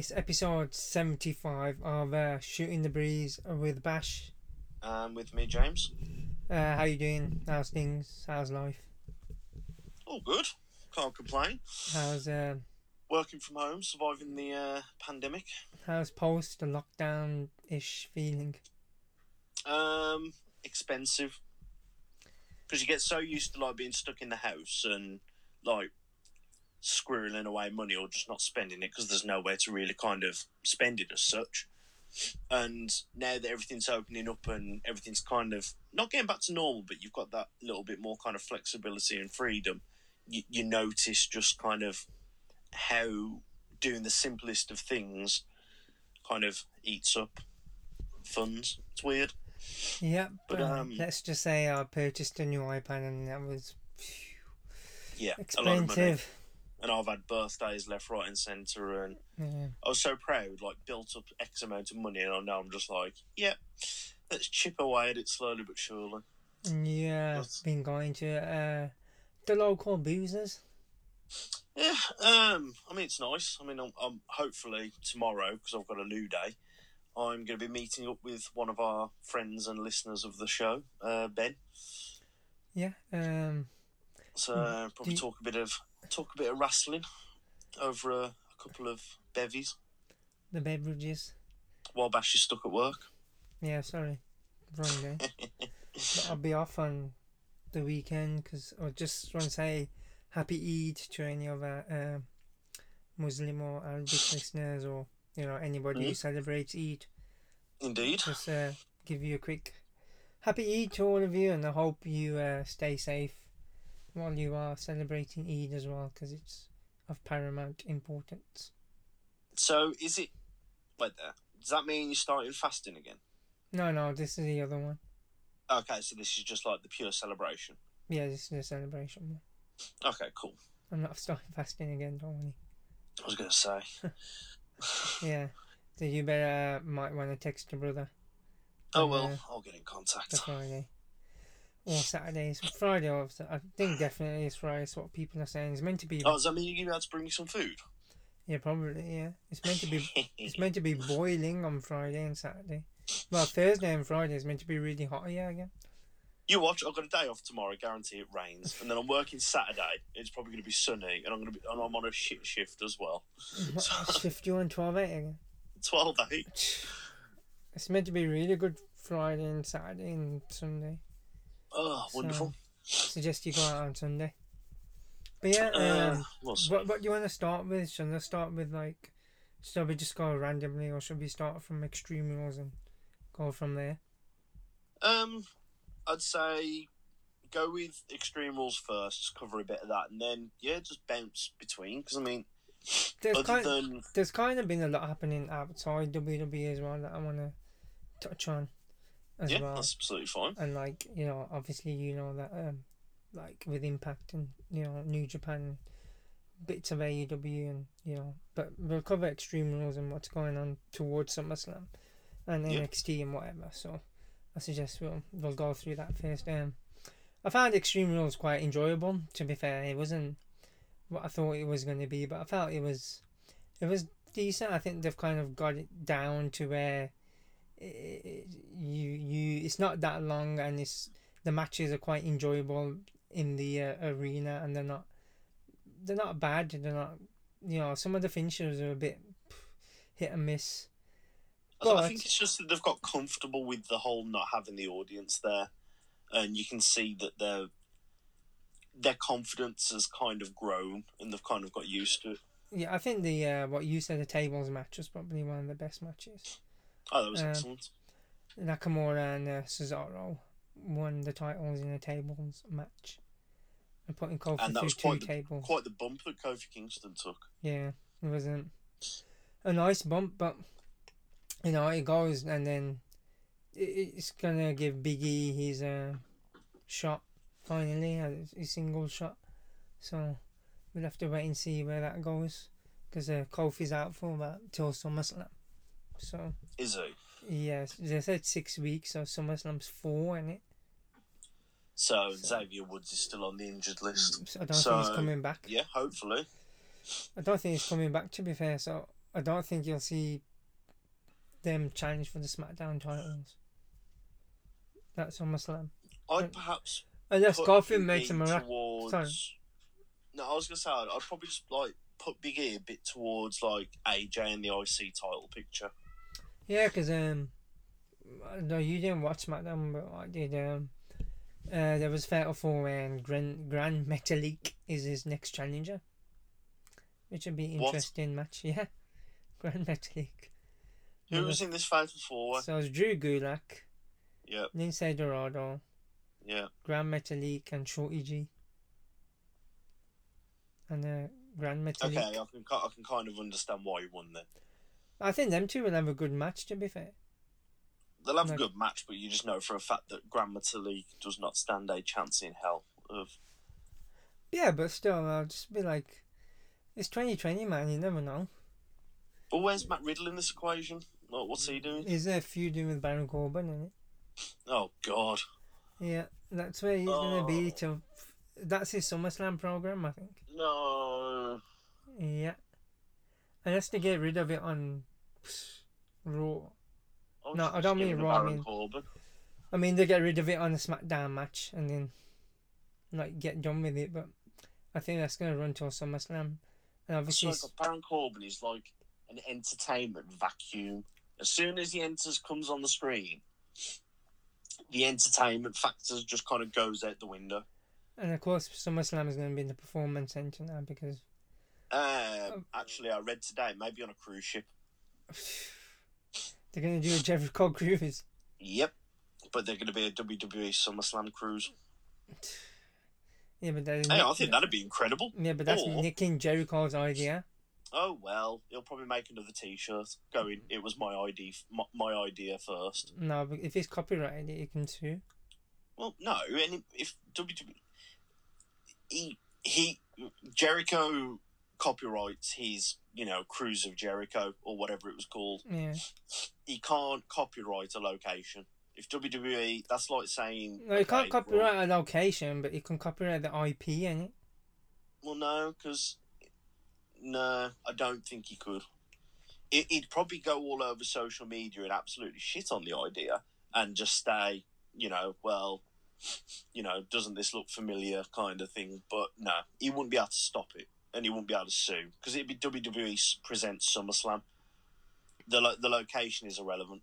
It's episode 75 of uh, Shooting the Breeze with Bash. Um, with me, James. Uh, how you doing? How's things? How's life? All good. Can't complain. How's uh, Working from home, surviving the uh, pandemic. how's post the lockdown ish feeling? Um, expensive. Because you get so used to like being stuck in the house and like squirreling away money or just not spending it because there's nowhere to really kind of spend it as such. And now that everything's opening up and everything's kind of not getting back to normal, but you've got that little bit more kind of flexibility and freedom, you, you notice just kind of how doing the simplest of things kind of eats up funds. It's weird. Yep. But, uh, um, let's just say I purchased a new iPad and that was Yeah, a lot of money. expensive. And I've had birthdays left, right, and centre, and Yeah. I was so proud, like built up X amount of money, and now I'm just like, yeah, let's chip away at it slowly but surely. Yeah, That's- been going to uh, the local boozers. Yeah, um, I mean it's nice. I mean, I'm, I'm hopefully tomorrow because I've got a loo day. I'm going to be meeting up with one of our friends and listeners of the show, uh, Ben. Yeah. Um. So uh, probably you- talk a bit of talk a bit of wrestling over a, a couple of bevies The beverages. while Bash is stuck at work. Yeah. Sorry. Wrong day. I'll be off on the weekend because I just want to say happy Eid to any of our um Muslim or Arabic listeners or you know anybody who Mhm. celebrates Eid. Indeed. Just uh, give you a quick happy Eid to all of you, and I hope you uh, stay safe while you are celebrating Eid as well because it's of paramount importance. So is it? Wait there. Does that mean you're starting fasting again? No, no, this is the other one. Okay, so this is just like the pure celebration. Yeah, this is the celebration. Okay, cool. I'm not starting fasting again, don't worry. I was gonna say. Yeah. So you better uh, might want to text your brother oh well, uh, I'll get in contact. Friday. Or Saturdays. Friday, obviously. I think definitely it's Friday. It's what people are saying. It's meant to be. Oh, does that mean you're gonna be to bring me some food? Yeah, probably. Yeah, it's meant to be. It's meant to be boiling on Friday and Saturday. Well, Thursday and Friday is meant to be really hot here again. you watch. I've got a day off tomorrow. Guarantee it rains, and then I'm working Saturday. It's probably gonna be sunny, and I'm gonna be. And I'm on a shit shift as well. Mm-hmm. What, shift you on 12 8 again. Twelve eight. It's meant to be really good Friday and Saturday and Sunday. Oh, wonderful. Suggest you go out on Sunday. But yeah, Uh, um, what, what do you want to start with? Should I start with like, should we just go randomly or should we start from extreme rules and go from there? Um, I'd say go with extreme rules first. Cover a bit of that, and then yeah, just bounce between. Because I mean, There's kind, than there's kind of been a lot happening outside WWE as well that I want to touch on as yeah, well. that's absolutely fine. And like you know, obviously you know that um, like with Impact and you know New Japan, bits of AEW and you know, but we'll cover Extreme Rules and what's going on towards SummerSlam and Yeah. NXT and whatever. So I suggest we'll we'll go through that first. Um, I found Extreme Rules quite enjoyable. To be fair, it wasn't what I thought it was going to be, but I felt it was it was decent. I think they've kind of got it down to where you you it's not that long and it's the matches are quite enjoyable in the uh, arena and they're not they're not bad. They're not you know some of the finishers are a bit hit and miss. I, I think it's just that they've got comfortable with the whole not having the audience there, and you can see that their their confidence has kind of grown, and they've kind of got used to it. Yeah, I think the uh, what you said the tables match was probably one of the best matches. Oh, that was Um, excellent. Nakamura and uh, Cesaro won the titles in a tables match. And putting Kofi And that was two quite the, tables. quite the bump that Kofi Kingston took. Yeah, it wasn't a nice bump, but you know it goes, and then it, it's gonna give Biggie his uh, shot finally, uh, his single shot. So we'll have to wait and see where that goes, because uh, Kofi's out for about till SummerSlam. So Is he? yes, they said six weeks, so SummerSlam's four, is it? So, So- Xavier Woods is still on the injured list. Mm, so I don't think he's coming back. Yeah, hopefully. I don't think he's coming back. To be fair, so I don't think you'll see them challenge for the SmackDown titles. That's SummerSlam. I'd perhaps Unless Big makes a miracle. towards. Sorry. No, I was gonna say I'd, I'd probably just like put Big E a bit towards like AJ and the IC title picture. Yeah, because um, no, you didn't watch SmackDown, but I did. Um, uh, there was Fatal Four and Grand Gran Metalik is his next challenger, which would be What? interesting match. Yeah, Gran Metalik. Who was in this Fatal Four? So it was Drew Gulak, Yeah, Lince Dorado, yeah. Gran Metalik, and Shorty G. And uh, Gran Metalik. Okay, I can I can kind of understand why he won then. I think them two will have a good match. To be fair. They'll have Like- a good match, but you just know for a fact that Gran Metalik does not stand a chance in hell of. Yeah, but still, I'll just be like, it's 2020, man. You never know. But where's Matt Riddle in this equation? Like, what's he doing? Is there a feuding with Baron Corbin in it? Oh God. Yeah, that's where he's gonna be Oh. to. That's his SummerSlam program, I think. No. Yeah, unless they get rid of it on Raw. was No, I don't mean Raw, I mean- Corbin. I mean, they get rid of it on a SmackDown match and then, like, get done with it. But I think that's gonna run till SummerSlam, and obviously, It's like Baron Corbin is like an entertainment vacuum. As soon as he enters, comes on the screen, the entertainment factor just kind of goes out the window. and of course, SummerSlam is gonna be in the Performance Center now because Um, actually, I read today maybe on a cruise ship. They're gonna do a Jericho cruise. Yep, but they're going to be a WWE SummerSlam cruise. Yeah, but that, Hey, I think that'd be incredible. yeah, but that's or- nicking Jericho's idea. Oh well, he'll probably make another T-shirt going. It was my idea, my, my idea first. No, but if it's copyrighted, you can sue. Well, no, and if WWE, he, he Jericho copyrights his, you know, Cruise of Jericho or whatever it was called. Yeah. He can't copyright a location. If WWE, that's like saying, No, can't okay, well- copyright a location, but he can copyright the IP in it. Well, no, because no, I don't think he could. It, he'd probably go all over social media and absolutely shit on the idea and just stay, you know, well, you know, doesn't this look familiar kind of thing. But no, he wouldn't be able to stop it and he wouldn't be able to sue because it'd be WWE presents SummerSlam. The lo- the location is irrelevant.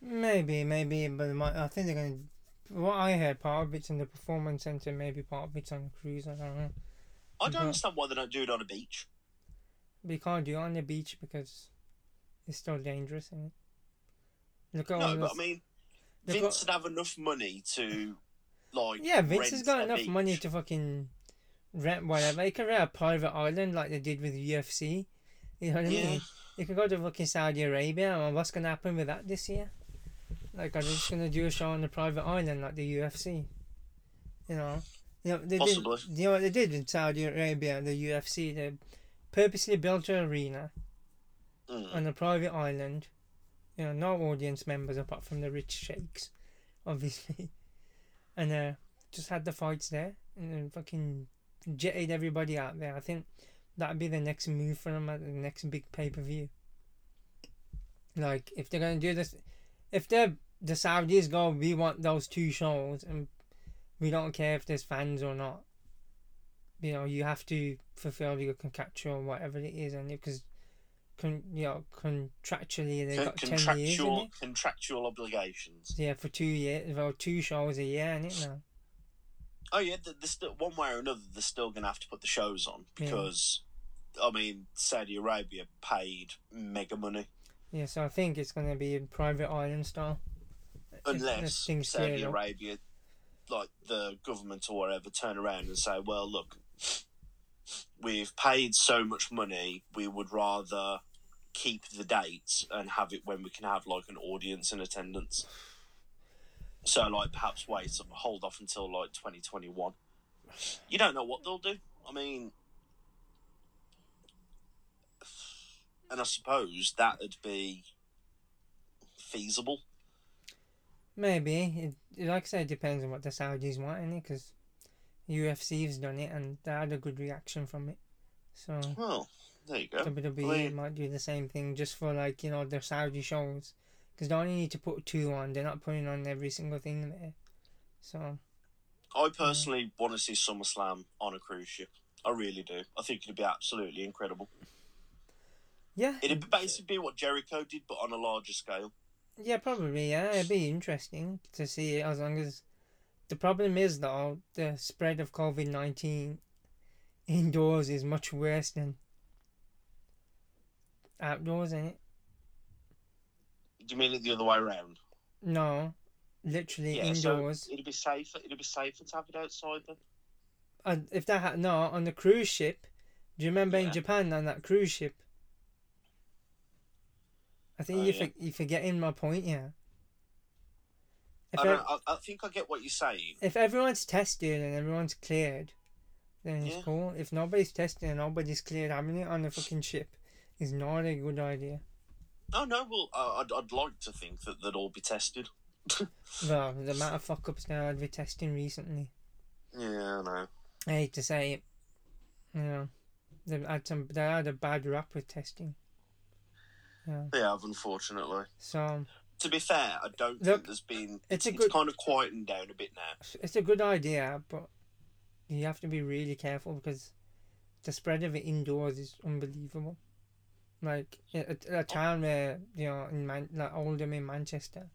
Maybe, maybe, but my, I think they're going to. What I heard, part of it's in the performance center, maybe part of it's on a cruise. I don't know. I don't But- understand why they don't do it on a beach. But you can't do it on the beach because it's still dangerous. Isn't it? Look at all No, but this- I mean, Vince got- would have enough money to, like, Yeah, Vince has got enough beach. money to fucking rent whatever. He can rent a private island like they did with UFC. You know what I Yeah. mean? You can go to fucking Saudi Arabia, and what's gonna happen with that this year? Like, are they just gonna do a show on a private island like the UFC? You know, you know they Possibly. did. You know what they did in Saudi Arabia, the UFC? They purposely built an arena Mm. on a private island. You know, no audience members apart from the rich sheikhs, obviously. And uh, just had the fights there and then fucking jetted everybody out there. I think that'd be the next move for them at the next big pay per view. Like, if they're gonna do this, if they're the Saudis go, we want those two shows, and we don't care if there's fans or not. You know, you have to fulfill your contractual whatever it is, and because con, you know, contractually they've got ten years contractual contractual obligations. Yeah, for two years, well, two shows a year in it now. Oh yeah, th- they're still one way or another. They're still going to have to put the shows on Yeah. because, I mean, Saudi Arabia paid mega money. Yeah, so I think it's gonna be a private island style. Unless things Saudi. Arabia, like the government or whatever, turn around and say, "Well, look, we've paid so much money. We would rather keep the dates and have it when we can have like an audience in attendance." So, like, perhaps wait, hold off until like twenty twenty one. You don't know what they'll do. I mean, and I suppose that'd be feasible. Maybe it, like I said, it depends on what the Saudis want in it, because UFC's done it and they had a good reaction from it. So Well, There you go. WWE I mean- might do the same thing just for like you know their Saudi shows, because they only need to put two on. They're not putting on every single thing there. So I personally want to see SummerSlam on a cruise ship. I really do. I think it'd be absolutely incredible. yeah, It'd basically be what Jericho did, but on a larger scale. yeah, probably yeah. It'd be interesting to see it as long as. The problem is though the spread of COVID nineteen indoors is much worse than outdoors, ain't it? Do you mean it the other way around? No, literally Yeah, so indoors. it'd be safer. It'd be safer to have it outside then. And if that had no on the cruise ship, do you remember in Japan on that cruise ship? I think Oh, you yeah. for, you're forgetting my point. Yeah. If I, don't, I, I think I get what you're saying. if everyone's tested and everyone's cleared, then it's Yeah. cool. If nobody's tested and nobody's cleared, having it on the fucking ship is not a good idea. Oh no, well, uh, I'd, I'd like to think that they'd all be tested. Well, the amount of fuck ups now I've been testing recently. Yeah, I know. I hate to say it. You know, they've had some. They had a bad rap with testing. Yeah. They have, unfortunately. So To be fair, I don't Look, think there's been. it's It's, a it's good- kind of quieting down a bit now. it's a good idea, but you have to be really careful because the spread of it indoors is unbelievable. Like a, a, town where you know in Man, like Oldham in Manchester,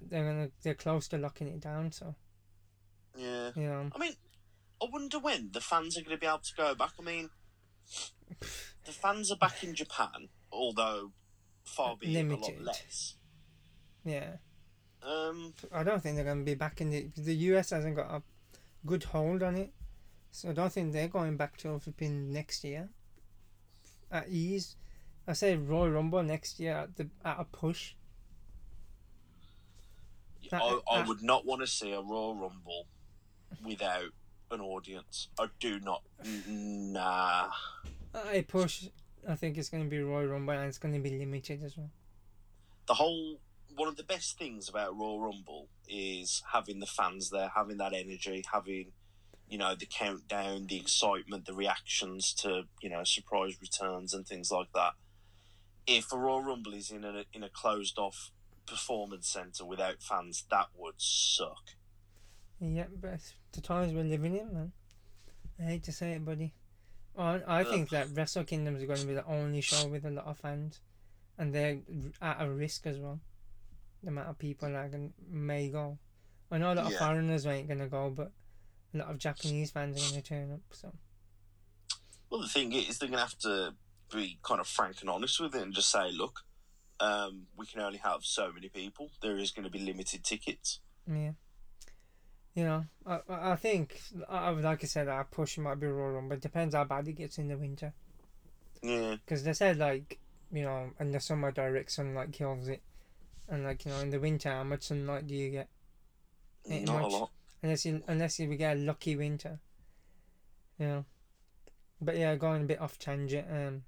they're gonna they're close to locking it down. So Yeah. you know, I mean, I wonder when the fans are going to be able to go back. I mean, the fans are back in Japan, although far be a lot Limited. less. yeah, Um, I don't think they're gonna be back in the the US hasn't got a good hold on it, so I don't think they're going back to flipping next year. At ease, I say Royal Rumble next year at the at a push. That- I, I would not want to see a Royal Rumble without an audience. I do not. Nah. I push. I think it's going to be Royal Rumble and it's going to be limited as well. The whole one of the best things about Royal Rumble is having the fans there, having that energy, having you know the countdown, the excitement, the reactions to you know surprise returns and things like that. If a Royal Rumble is in a in a closed off performance center without fans, that would suck. Yeah, but the times we're living in, man. I hate to say it, buddy. I, I think that Wrestle Kingdoms is going to be the only show with a lot of fans, and they're at a risk as well. The amount of people that can, may go. I know a lot of Yeah. foreigners ain't going to go, but a lot of Japanese fans are going to turn up. So Well, the thing is, they're going to have to be kind of frank and honest with it and just say, look, um, we can only have so many people. There is going to be limited tickets. yeah, you know, I I think I like I said, our push might be Royal Rumble. It depends how bad it gets in the winter. Yeah. Because they said like you know in the summer direct sunlight kills it, and like you know in the winter how much sunlight do you get? Ain't Not much. a lot. Unless you unless you get a lucky winter. You know. But yeah, going a bit off tangent. Um.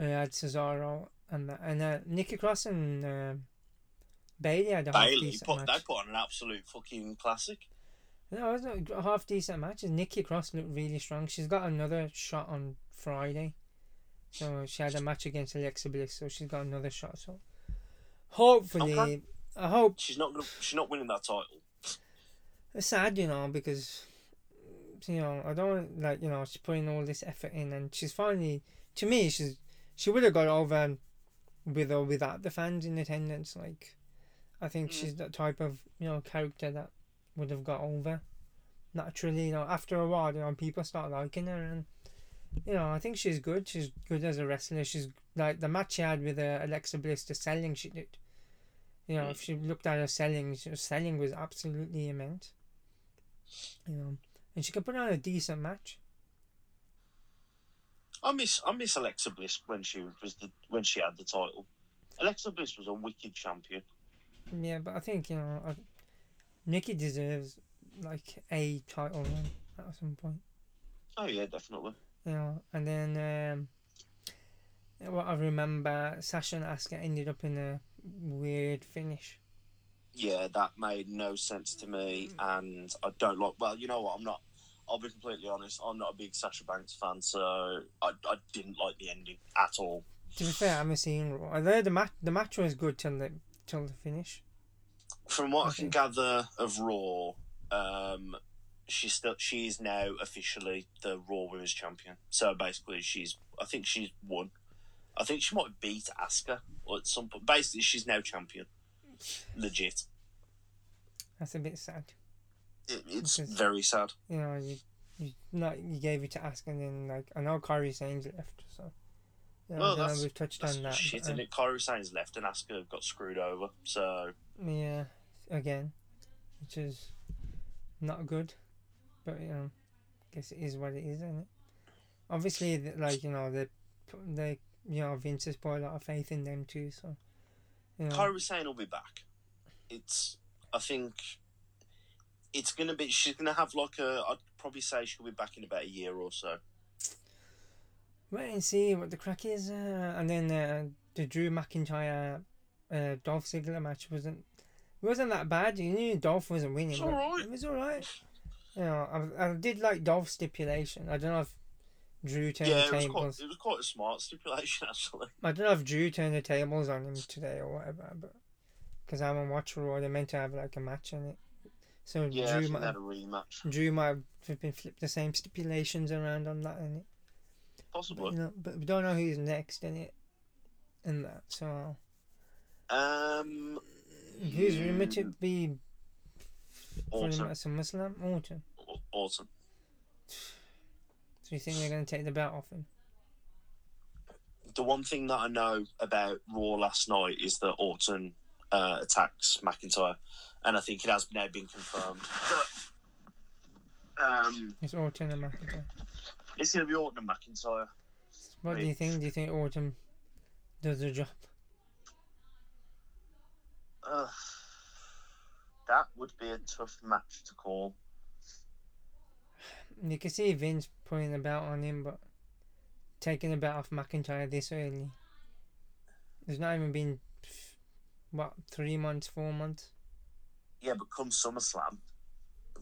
I had Cesaro and that, and uh, Nikki Cross and um Bayley had a half Bayley decent put, they put on an absolute fucking classic. No, it was a half decent matches. Nikki Cross looked really strong. She's got another shot on Friday. So she had a match against Alexa Bliss, so she's got another shot. So hopefully, Okay. I hope She's not gonna. She's not winning that title. it's sad, you know, because you know I don't like you know she's putting all this effort in, and she's finally to me she's she would have got over with or without the fans in attendance. Like I think Mm. she's that type of you know character that would have got over naturally. You know, after a while, you know, people start liking her, and you know I think she's good. She's good as a wrestler. She's like the match she had with uh, Alexa Bliss, the selling she did. You know, Mm. if she looked at her selling, her selling was absolutely immense. You know, and she could put on a decent match. I miss. I miss Alexa Bliss when she was the when she had the title. Alexa Bliss was a wicked champion. Yeah, but I think you know, I, Nikki deserves like a title run at some point. Oh yeah, definitely. You know, and then um, what I remember, Sasha and Asuka ended up in a weird finish. Yeah, that made no sense to me, Mm. and I don't like. Well, you know what? I'm not. I'll be completely honest. I'm not a big Sasha Banks fan, so I, I didn't like the ending at all. To be fair, I haven't seen. I the match the match was good till the till the finish. From what I, Okay. can gather of Raw, um, she's still she's now officially the Raw Women's Champion. So basically, she's I think she's won. I think she might beat Asuka or at some point. Basically, she's now champion. Legit. That's a bit sad. It, it's Because- very sad. You know, you you not you gave it to Asuka and then like I know Kairi Sane's left, so yeah, Well, that's- we've touched That's on that. shit, but, and uh, it Kairi Sane's left, and Asuka got screwed over. So Yeah, again, which is not good, but you know, I guess it is what it is, isn't it? Obviously, like you know, they, they, you know, Vince has put a lot of faith in them too. So, you know, Kairi Sane will be back. It's I think it's gonna be. She's gonna have like a. I'd probably say she'll be back in about a year or so. wait and see what the crack is, uh, and then uh, the Drew McIntyre, uh, Dolph Ziggler match wasn't wasn't that bad. You knew Dolph wasn't winning. It's alright. It was alright. You know, I, I did like Dolph's stipulation. I don't know if Drew turned yeah, the it was quite. It was quite a smart stipulation actually. I don't know if Drew turned the tables on him today or whatever, but because I haven't watched Raw, they're meant to have like a match in it. So Yeah, Drew might had a rematch. Drew might have flipping flipped the same stipulations around on that and it. But, Possibly. you know, but we don't know who's next in it. In that, so Um, who's rumored to be Orton. at SummerSlam? Orton. Autumn. So you think they're going to take the belt off him? The one thing that I know about Raw last night is that Orton uh, attacks McIntyre, and I think it has now been confirmed. But, um, It's Orton and McIntyre. it's going to be Orton and McIntyre. What do you think? Do you think Orton does the job? Uh, that would be a tough match to call. You can see Vince putting the belt on him, but taking the belt off McIntyre this early. There's not even been, what, three months, four months? Yeah, but come SummerSlam,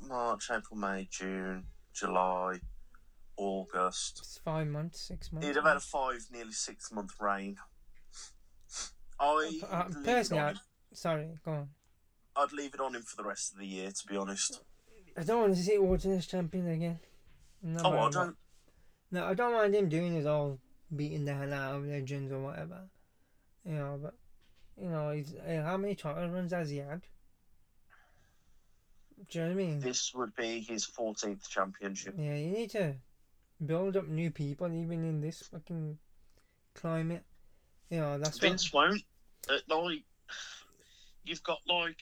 March, April, May, June, July, August. It's five months, six months. He'd have had a five, nearly six month reign. I Uh, it personally, I-. Sorry, go on. I'd leave it on him for the rest of the year, to be honest. I don't want to see Orton as champion again. No, Oh, I don't. No, I don't mind him doing his all beating the hell out of legends or whatever. You know, but you know, he's uh, how many title runs has he had? Do you know what I mean? This would be his 14th championship. Yeah, you need to build up new people even in this fucking climate. You know, that's Vince won't. Uh, like, you've got like,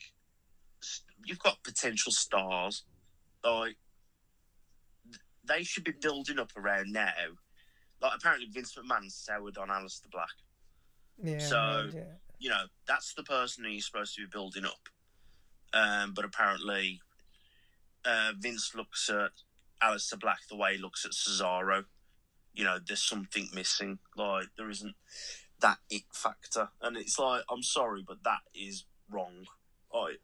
you've got potential stars. Like, they should be building up around now. Like, apparently Vince McMahon soured on Aleister Black. Yeah. so- yeah. You know, that's the person who you're supposed to be building up. Um, but apparently, uh, Vince looks at Aleister Black the way he looks at Cesaro. You know, there's something missing. Like, there isn't that it factor. And it's like, I'm sorry, but that is wrong. Like,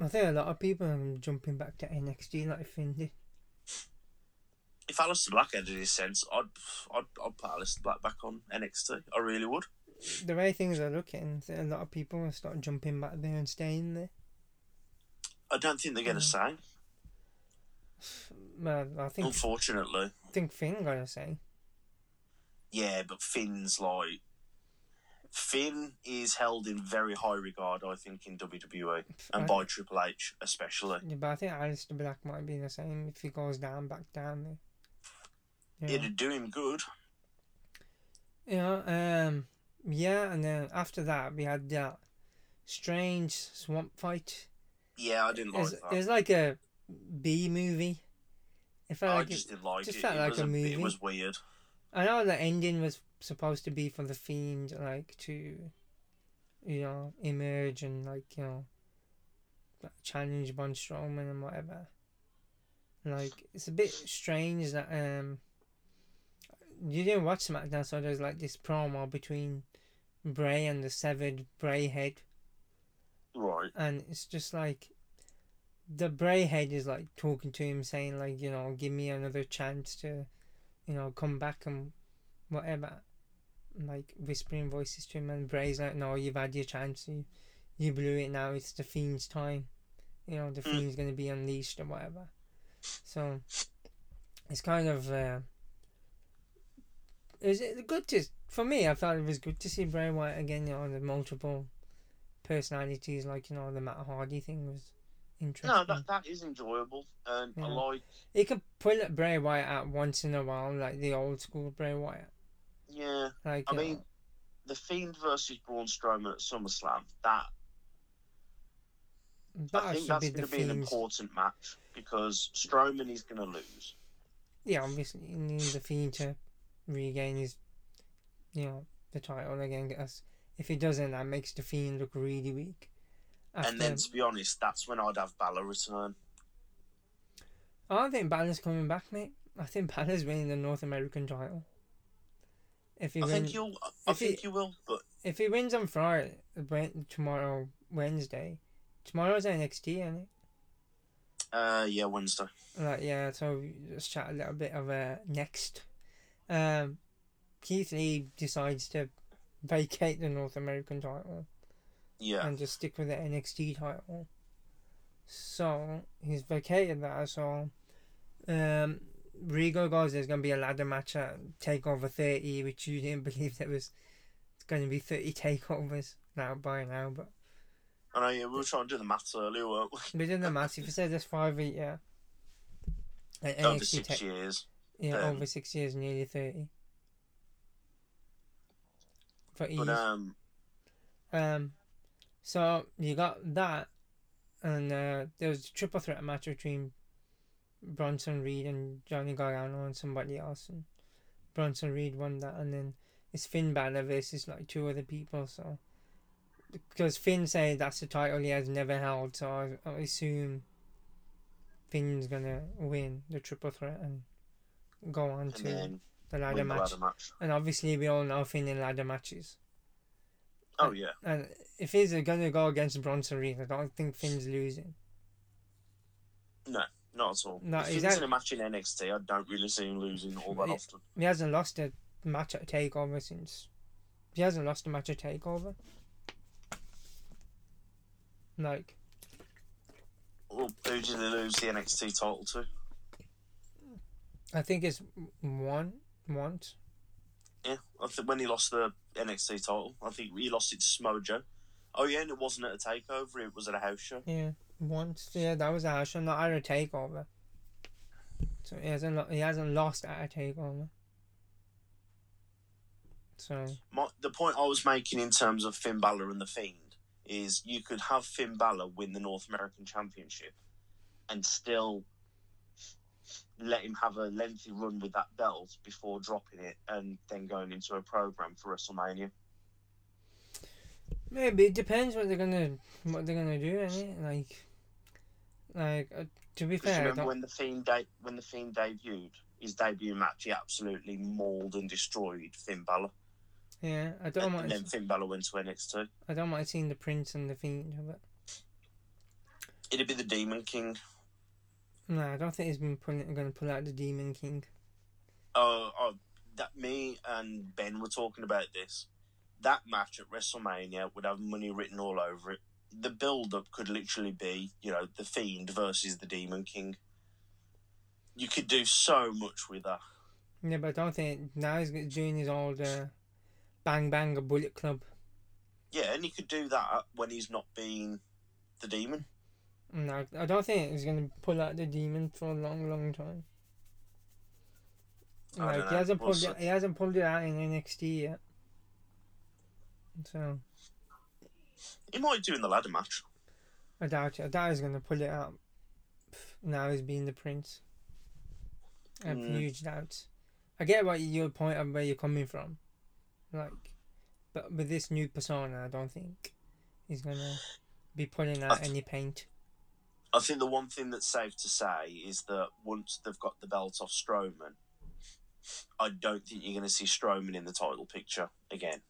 I think a lot of people are jumping back to NXT like Finn did. if Aleister Black had any sense, I'd, I'd, I'd put Aleister Black back on NXT. I really would. The way things are looking, a lot of people will start jumping back there and staying there. I don't think they're going to Mm. say, Well, I think unfortunately. I think Finn going to say. Yeah, but Finn's like Finn is held in very high regard, I think, in WWE and I- by Triple H especially. Yeah, but I think Aleister Black might be the same if he goes down, back down there. Yeah. It'd do him good. Yeah, um, yeah, and then after that we had that strange swamp fight. Yeah, I didn't like It's, that. it's like a B movie. It felt I like just it, didn't like just it. felt it, like was a a, movie. it was weird. I know the ending was supposed to be for the fiend, like to, you know, emerge and like you know, challenge Braun Strowman and whatever. Like it's a bit strange that um. You didn't watch SmackDown, so there's like this promo between Bray and the severed Bray head, Right. and it's just like the Bray head is like talking to him, saying like, you know, give me another chance to, you know, come back and whatever, like whispering voices to him, and Bray's like, no, you've had your chance, you, you blew it now. It's the fiend's time, you know, the Mm. fiend's gonna be unleashed or whatever. So it's kind of. Uh, is it good to for me? I thought it was good to see Bray Wyatt again. You know, the multiple personalities, like you know, the Matt Hardy thing was interesting. No, that that is enjoyable, and I Yeah. like. He could pull a Bray Wyatt out once in a while, like the old school Bray Wyatt. Yeah, Like, I uh, mean, know, the Fiend versus Braun Strowman at SummerSlam. That that I think that's going to be an important match because Strowman is going to lose. Yeah, obviously, he needs the Fiend to regain his, you know, the title again. Because if he doesn't, that makes the Fiend look really weak. After, And then, to be honest, that's when I'd have Balor return. I don't think Balor's coming back, mate. I think Balor's winning the North American title. If he I wins, think you'll. I if he- think you will, but if he wins on Friday, tomorrow Wednesday, tomorrow's NXT, isn't it? uh, yeah, Wednesday. Like yeah, so let's chat a little bit of uh, next. Um, Keith Lee decides to vacate the North American title Yeah, and just stick with the NXT title. So he's vacated that. So um, Rigo goes. There's gonna be a ladder match at Takeover 30, which you didn't believe there was. It's gonna be 30 takeovers now by now, but I know. Yeah, we were trying to do the maths earlier, weren't we? within the match, if you said there's five, yeah. And Over NXT six ta- years. Yeah, Um, over six years, nearly thirty. For ease. But um, Um, so you got that, and uh, there was a triple threat match between Bronson Reed and Johnny Gargano and somebody else, and Bronson Reed won that, and then it's Finn Balor versus like two other people. So because Finn said that's the title he has never held, so I, I assume Finn's gonna win the triple threat and go on and to then the ladder the match. ladder match. And obviously, we all know Finn in ladder matches. Oh yeah, And if he's gonna go against Bronson Reed, I don't think Finn's losing. No, not at all. No, if had- in a match in NXT, I don't really see him losing all that Yeah. often. He hasn't lost a match at Takeover since. He hasn't lost a match at Takeover. Like, Well, who did he lose the NXT title to? I think it's one once. Yeah, I think when he lost the NXT title, I think he lost it to Samoa Joe. Oh yeah, and it wasn't at a takeover; it was at a house show. Yeah, once. Yeah, that was a house show, not at a Takeover. So he hasn't lo- he hasn't lost at a Takeover. So My, the point I was making in terms of Finn Balor and the Fiend is you could have Finn Balor win the North American Championship and still let him have a lengthy run with that belt before dropping it and then going into a program for WrestleMania. maybe it depends what they're gonna what they're gonna do, innit? Like, like uh, to be fair, remember when the Fiend de- when the Fiend debuted his debut match, he absolutely mauled and destroyed Finn Balor, yeah, I don't and, mind. and then Finn Balor went to NXT. I don't mind seeing the Prince and the Fiend, but It'd be the Demon King. No, I don't think he's been pulling, going to pull out the Demon King. Oh, oh, that me and Ben were talking about this. That match at WrestleMania would have money written all over it. The build-up could literally be, you know, the Fiend versus the Demon King. You could do so much with that. Yeah, but I don't think now he's doing his old uh, Bang Bang a Bullet Club. Yeah, and he could do that when he's not being the demon. No, I don't think he's going to pull out the Demon for a long, long time. I Like he hasn't pulled it, he hasn't pulled it out in NXT yet. So He might do in the ladder match. I doubt it. I doubt he's going to pull it out. Now he's being the Prince. I have Mm. huge doubts. I get what your point of where you're coming from, like, but with this new persona, I don't think he's gonna be pulling out th- any paint. I think the one thing that's safe to say is that once they've got the belt off Strowman, I don't think you're going to see Strowman in the title picture again.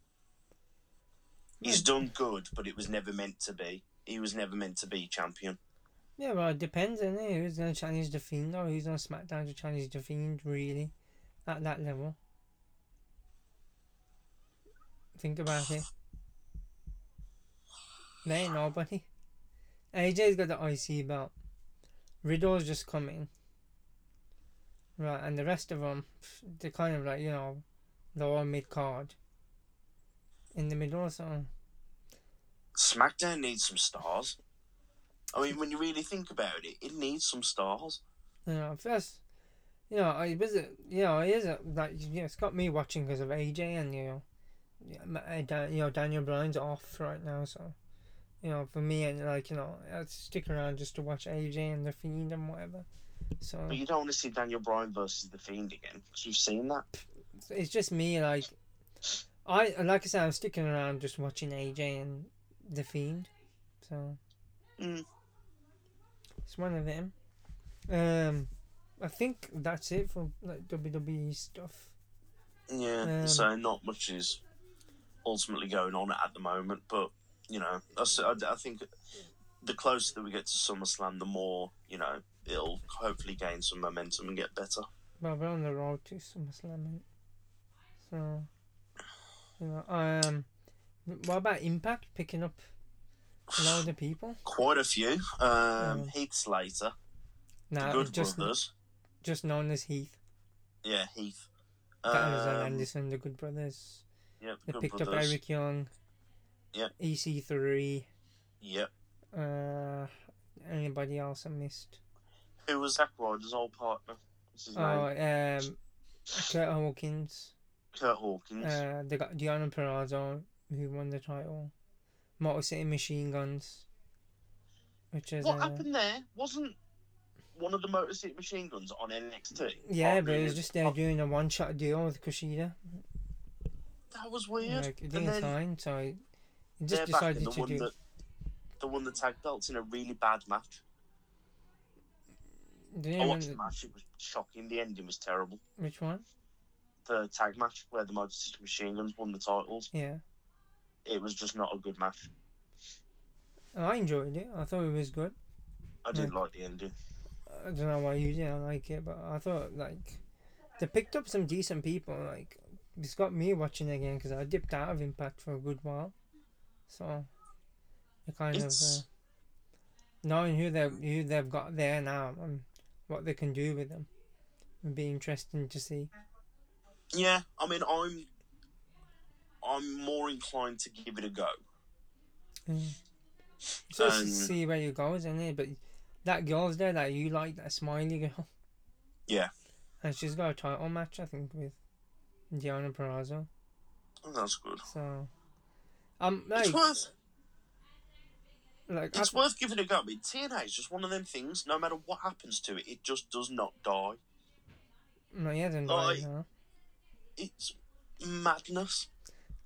He's done good, but it was never meant to be. He was never meant to be champion. Yeah, well, it depends on it. Who's going to challenge the Fiend or who's on SmackDown to challenge the Fiend, really, at that level. Think about it. There ain't nobody. AJ's got the IC belt. Riddle's just coming. Right, and the rest of them, they're kind of like, you know, they're all mid card. In the middle, so. SmackDown needs some stars. I mean, when you really think about it, it needs some stars. You know, first, you know, I was, you know, it is a, like, you know, it's got me watching because of AJ and, you know, yeah, uh, you know, Daniel Bryan's off right now, so, you know, for me, and like, you know, I'd stick around just to watch AJ and The Fiend and whatever. So, But you don't want to see Daniel Bryan versus The Fiend again, because you've seen that. it's just me, like, I, like I said, I'm sticking around just watching AJ and The Fiend, so. Mm. It's one of them. Um, I think that's it for like WWE stuff. Yeah, Um, so not much is ultimately going on at the moment, but, you know, I, I think the closer that we get to SummerSlam, the more, you know, it'll hopefully gain some momentum and get better. Well, we're on the road to SummerSlam, so you know. Um, what about Impact picking up a load of people? Quite a few. Um. Heath Slater, Nah, Good just Brothers. just known as Heath. Yeah, Heath. Um, Anderson, the Good Brothers. Yep, They Good picked Brothers. up Eric Young. Yep. EC3. Yep. Uh, anybody else I missed? Who was Zack Ryder's old partner? What's his Oh, name? um, Kurt Hawkins. Kurt Hawkins. Uh, they got Deonna Purrazzo, who won the title. Motor City Machine Guns, which is what uh, happened there? Wasn't one of the Motor City Machine Guns on NXT? yeah, but it was just they're doing a one-shot deal with Kushida. That was weird. Like it didn't then sign, so it it they're just decided to do. the, they won the tag belts in a really bad match. They I watched the match. It was shocking. The ending was terrible. which one? The tag match where the Motor City Machine Guns won the titles. Yeah, It was just not a good match. Oh, I enjoyed it. I thought it was good. I did Yeah. like the ending. I don't know why you didn't like it, but I thought like they picked up some decent people. Like it's got me watching again because I dipped out of Impact for a good while, so it kind It's- of uh, knowing who they who they've got there now and what they can do with them would be interesting to see. Yeah, I mean, I'm I'm more inclined to give it a go. So Um, see where you go, isn't it? But that girl's there that you like, that smiley girl. Yeah. And she's got a title match, I think, with Deonna Purrazzo. Oh, that's good. So, um, like, it's worth like it's I- worth giving it a go. I mean, TNA is just one of them things. No matter what happens to it, it just does not die. no, he hasn't Oh, died, no. It's madness.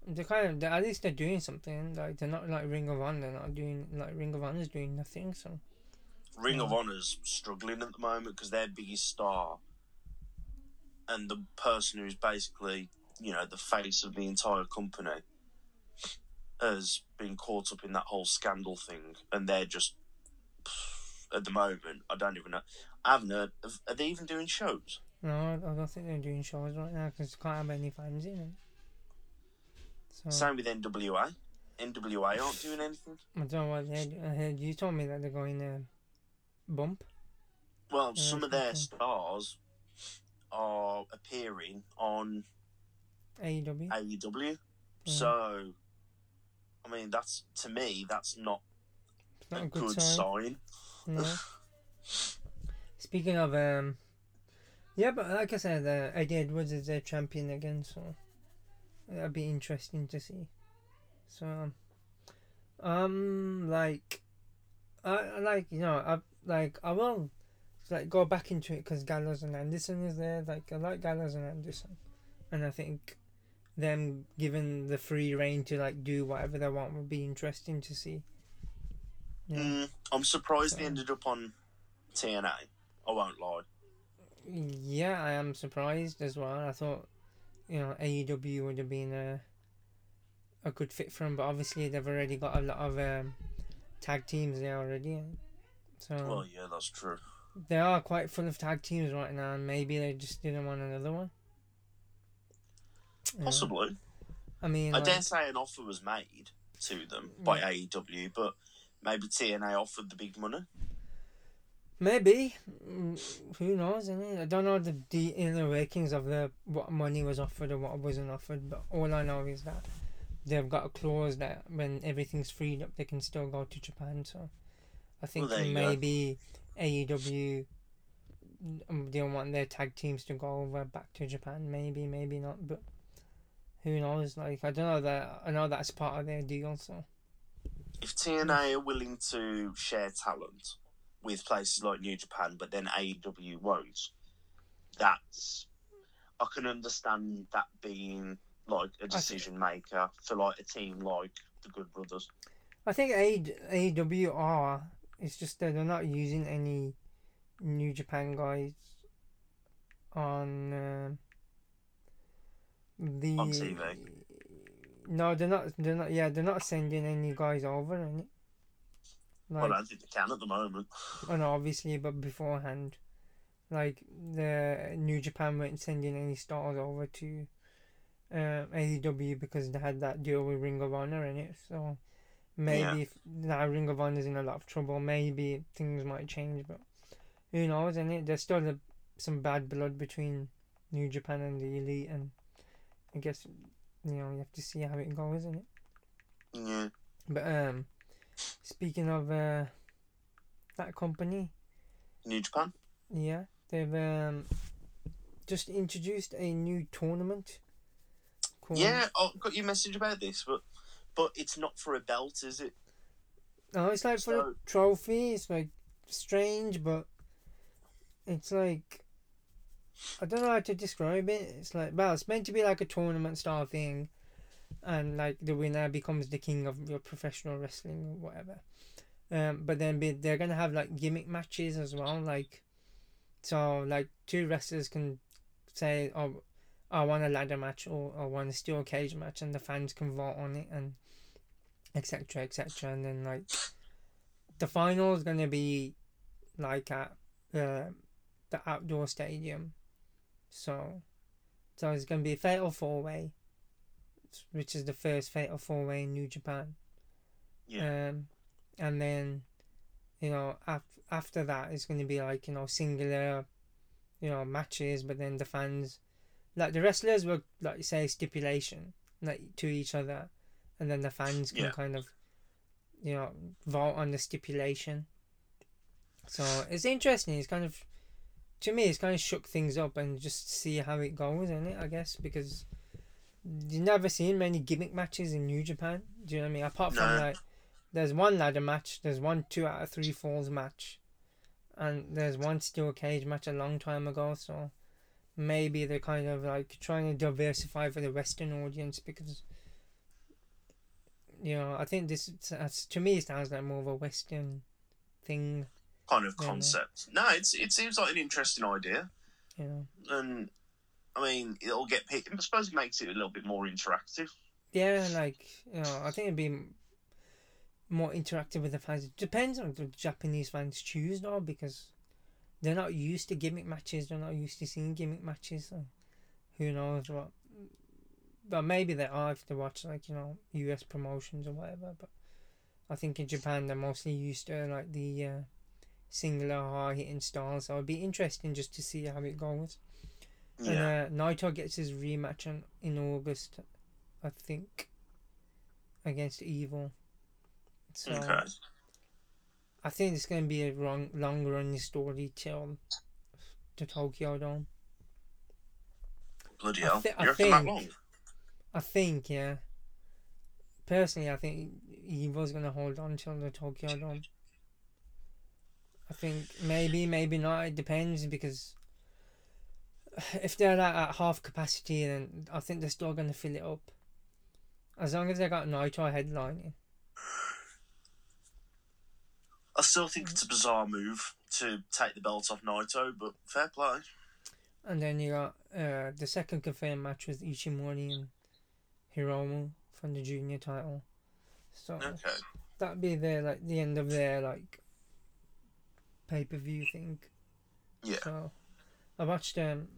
They're kind of, they're, at least they're doing something. Like they're not like Ring of Honor. They're not doing like Ring of Honor's doing nothing. So Ring of Yeah. Honor's struggling at the moment because their biggest star and the person who's basically, you know, the face of the entire company has been caught up in that whole scandal thing, and they're just at the moment. I don't even know. I haven't heard. Are they even doing shows? no, I don't think they're doing shows right now because can't have any fans in it. So Same with NWA. NWA aren't doing anything. I don't know what they. I heard you told me that they're going to bump. Well, Yeah, some of their stars are appearing on AEW. AEW. Yeah. So, I mean, that's to me, that's not not a a good, good sign. No. Speaking of um, yeah, but like I said, uh, Eddie Edwards is their champion again, so that'd be interesting to see. So, um, like, I I like you know I like I will like go back into it because Gallows and Anderson is there. Like I like Gallows and Anderson, and I think them given the free reign to like do whatever they want would be interesting to see. Yeah. Mm, I'm surprised they ended up on TNA. I won't lie. Yeah, I am surprised as well. I thought, you know, AEW would have been a a good fit for them, but obviously they've already got a lot of um, tag teams there already. So Well, yeah, that's true. they are quite full of tag teams right now, and maybe they just didn't want another one. Yeah. Possibly. I mean, I like, dare say an offer was made to them by AEW, but maybe TNA offered the big money. maybe. Mm, Who knows? I, mean, I don't know the, the inner workings of the what money was offered or what wasn't offered, but all I know is that they've got a clause that when everything's freed up, they can still go to Japan. So I think go. maybe AEW they don't want their tag teams to go over back to Japan. Maybe, maybe not, but who knows? Like I don't know that I know that's part of their deal. So If TNA are willing to share talent with places like New Japan, but then AEW won't, that's I can understand that being like a decision maker for like a team like the Good Brothers. I think A AEW are. It's just that they're not using any New Japan guys on um the On TV. No, they're not. They're not. Yeah, they're not sending any guys over. Innit? Like, well, I think they can at the moment. oh no, obviously, but beforehand, like the New Japan weren't sending any stars over to um, AEW because they had that deal with Ring of Honor in it. So maybe Yeah. if now Ring of Honor's in a lot of trouble, maybe things might change. But who knows? And there's still a, some bad blood between New Japan and the Elite, and I guess you know you have to see how it goes, isn't it? Yeah. But um, speaking of uh, that company, New Japan? yeah, they've um just introduced a new tournament. Called, Yeah, I got your message about this, but but it's not for a belt, is it? No, it's like for a trophy. It's like strange, but it's like I don't know how to describe it. It's like well, it's meant to be like a tournament style thing, and like the winner becomes the king of your professional wrestling or whatever. Um, but then be, they're gonna have like gimmick matches as well, like so like two wrestlers can say, "Oh, I want a ladder match" or "I want a steel cage match," and the fans can vote on it and etc. etc. And then like the final is gonna be like at uh, the outdoor stadium, so so it's gonna be a fatal four way, which is the first fatal four way in New Japan. Yeah. Um, and then, you know, af- after that, it's going to be like, you know, singular, you know, matches, but then the fans, like the wrestlers will, like, say stipulation, like, to each other, and then the fans can Yeah. kind of, you know, vote on the stipulation. So it's interesting. It's kind of, to me, it's kind of shook things up and just see how it goes, in it, I guess, because you never seen many gimmick matches in New Japan. Do you know what I mean? Apart from No. like, there's one ladder match, there's one two out of three falls match, and there's one steel cage match a long time ago. So maybe they're kind of like trying to diversify for the Western audience because you know I think this to me it sounds like more of a Western thing. Kind of Yeah, no. concept. No, it's it seems like an interesting idea, know, and I mean, it'll get picked. I suppose it makes it a little bit more interactive. yeah, like you know I think it'd be more interactive with the fans. It depends on the Japanese fans choose now because they're not used to gimmick matches. They're not used to seeing gimmick matches. So who knows what? But maybe they are if they watch like you know U.S. promotions or whatever. But I think in Japan they're mostly used to like the uh, singular hitting styles. So it'd be interesting just to see how it goes. Yeah. And uh, Naito gets his rematch on, in August, I think, against Evil. So okay. I think it's going to be a long, long running story till the Tokyo Dome. Bloody I hell. I reckon that think- long? I think, yeah. Personally, I think Evil's going to hold on till the Tokyo Dome. I think maybe, maybe not. It depends because if they're at, at half capacity, then I think they're still going to fill it up. As long as they got Naito headlining. I still think it's a bizarre move to take the belt off Naito, but fair play. And then you got uh, the second confirmed match was Ishimori and Hiromu from the junior title. So Okay. that'd be their like the end of their like pay per view thing. Yeah. So I watched um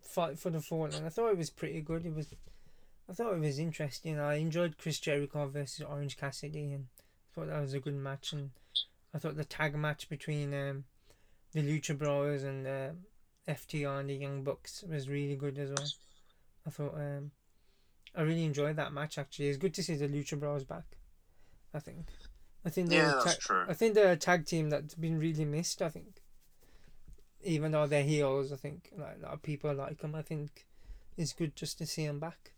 Fight for the Fallen. I thought it was pretty good. It was I thought it was interesting. I enjoyed Chris Jericho versus Orange Cassidy and thought that was a good match and I thought the tag match between um the Lucha Bros and uh, FTR and the Young Bucks was really good as well. I thought um I really enjoyed that match actually. It's good to see the Lucha Bros back. I think. I think they're Yeah, a that's ta- true. I think they're a tag team that's been really missed. I think, even though they're heels, I think like a lot of people like them. I think it's good just to see them back.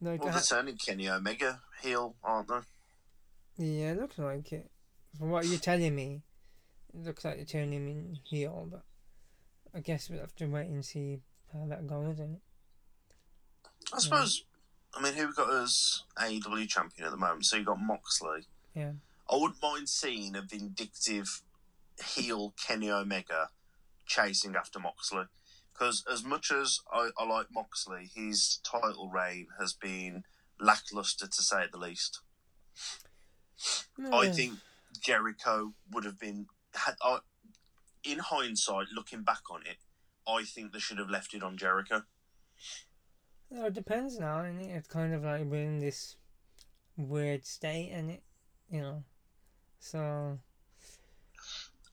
Like, Well, they're ha- turning Kenny Omega heel, aren't they? yeah, it looks like it. From what you're telling me, it looks like they're turning him in heel, but I guess we'll have to wait and see how that goes. Isn't I suppose. I mean, who got as AEW champion at the moment? So you got Moxley. Yeah. I wouldn't mind seeing a vindictive heel Kenny Omega chasing after Moxley. Because as much as I, I like Moxley, his title reign has been lackluster to say the least. I think Jericho would have been had. I in hindsight, looking back on it, I think they should have left it on Jericho. No, it depends now, and it? It's kind of like we're in this weird state, and it, you know, so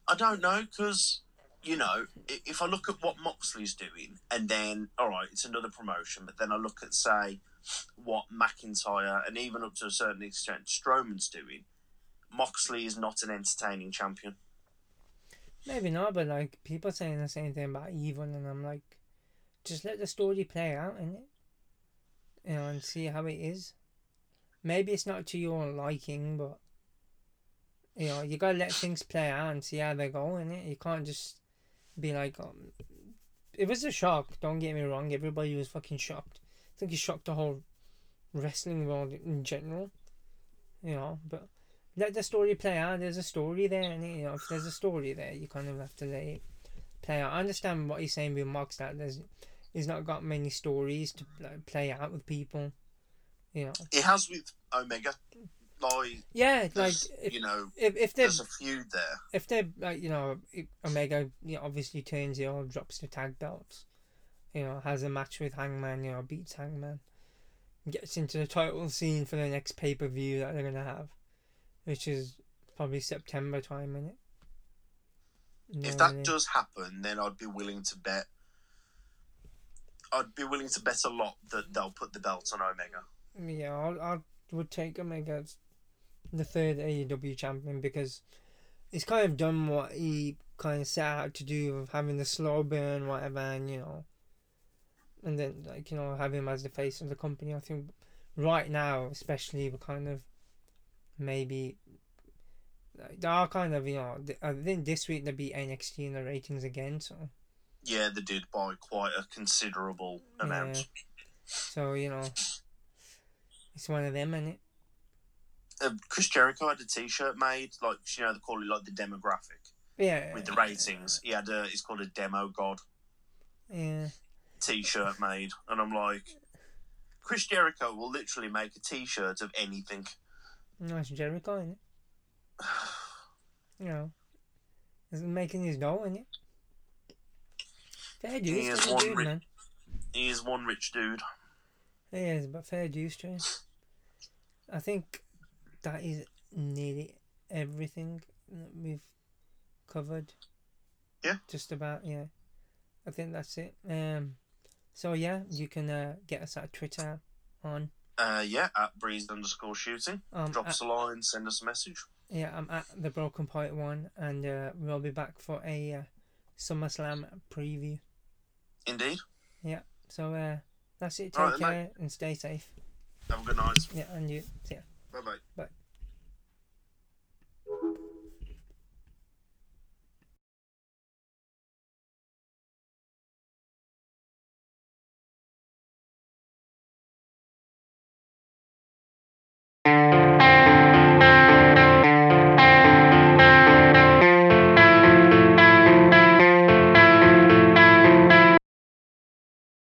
I don't know because you know if I look at what Moxley's doing, and then all right, it's another promotion, but then I look at say what McIntyre and even up to a certain extent Strowman's doing. Moxley is not an entertaining champion. maybe not. But like people saying the same thing about Evil, and I'm like, just let the story play out, and it, you know, and see how it is. Maybe it's not to your liking, but you know, you gotta let things play out and see how they go, and. You can't just be like, um, it was a shock. Don't get me wrong. Everybody was fucking shocked. I think it shocked the whole wrestling world in general. You know, but let the story play out. There's a story there, and you know, if there's a story there, you kind of have to let it play out. I understand what he's saying with Mox that there's he's not got many stories to like, play out with people. You know, It has with Omega, like yeah, like if you know, if, if there's a feud there. if they're like you know Omega you know, obviously turns heel, drops the tag belts, you know has a match with Hangman, you know beats Hangman, gets into the title scene for the next pay per view that they're gonna have, which is probably September time in it. If that does happen, then I'd be willing to bet. I'd be willing to bet a lot that they'll put the belt on Omega. yeah, I would take Omega the third AEW champion because he's kind of done what he kind of set out to do of having the slow burn, whatever, and you know, and then like you know have him as the face of the company. I think right now, especially, we're kind of maybe like, they are kind of you know I think this week they beat NXT in the ratings again, so Yeah, they did by quite a considerable amount. Yeah. so you know it's one of them, and it Uh, Chris Jericho had a T-shirt made, like you know they call it like the demographic yeah with the ratings. He had a, it's called a demo god yeah. T-shirt made, and I'm like, Chris Jericho will literally make a T-shirt of anything. Nice Jericho, innit? You know, he's making his dough, innit? Fair dues He is one dude, ri- man. He is one rich dude. He is, but fair dues to him. I think that is nearly everything that we've covered. Yeah. Just about, yeah. I think that's it. Um. So yeah, you can uh, get us at Twitter on Uh, yeah, at breeze underscore shooting. um Drop at- us a line, send us a message. Yeah, I'm at the Broken Point one, and uh, we'll be back for a uh, SummerSlam preview. Indeed. Yeah. So uh, that's it. Take then, care and stay safe. Have a good night. Yeah, and you. See ya. Bye bye.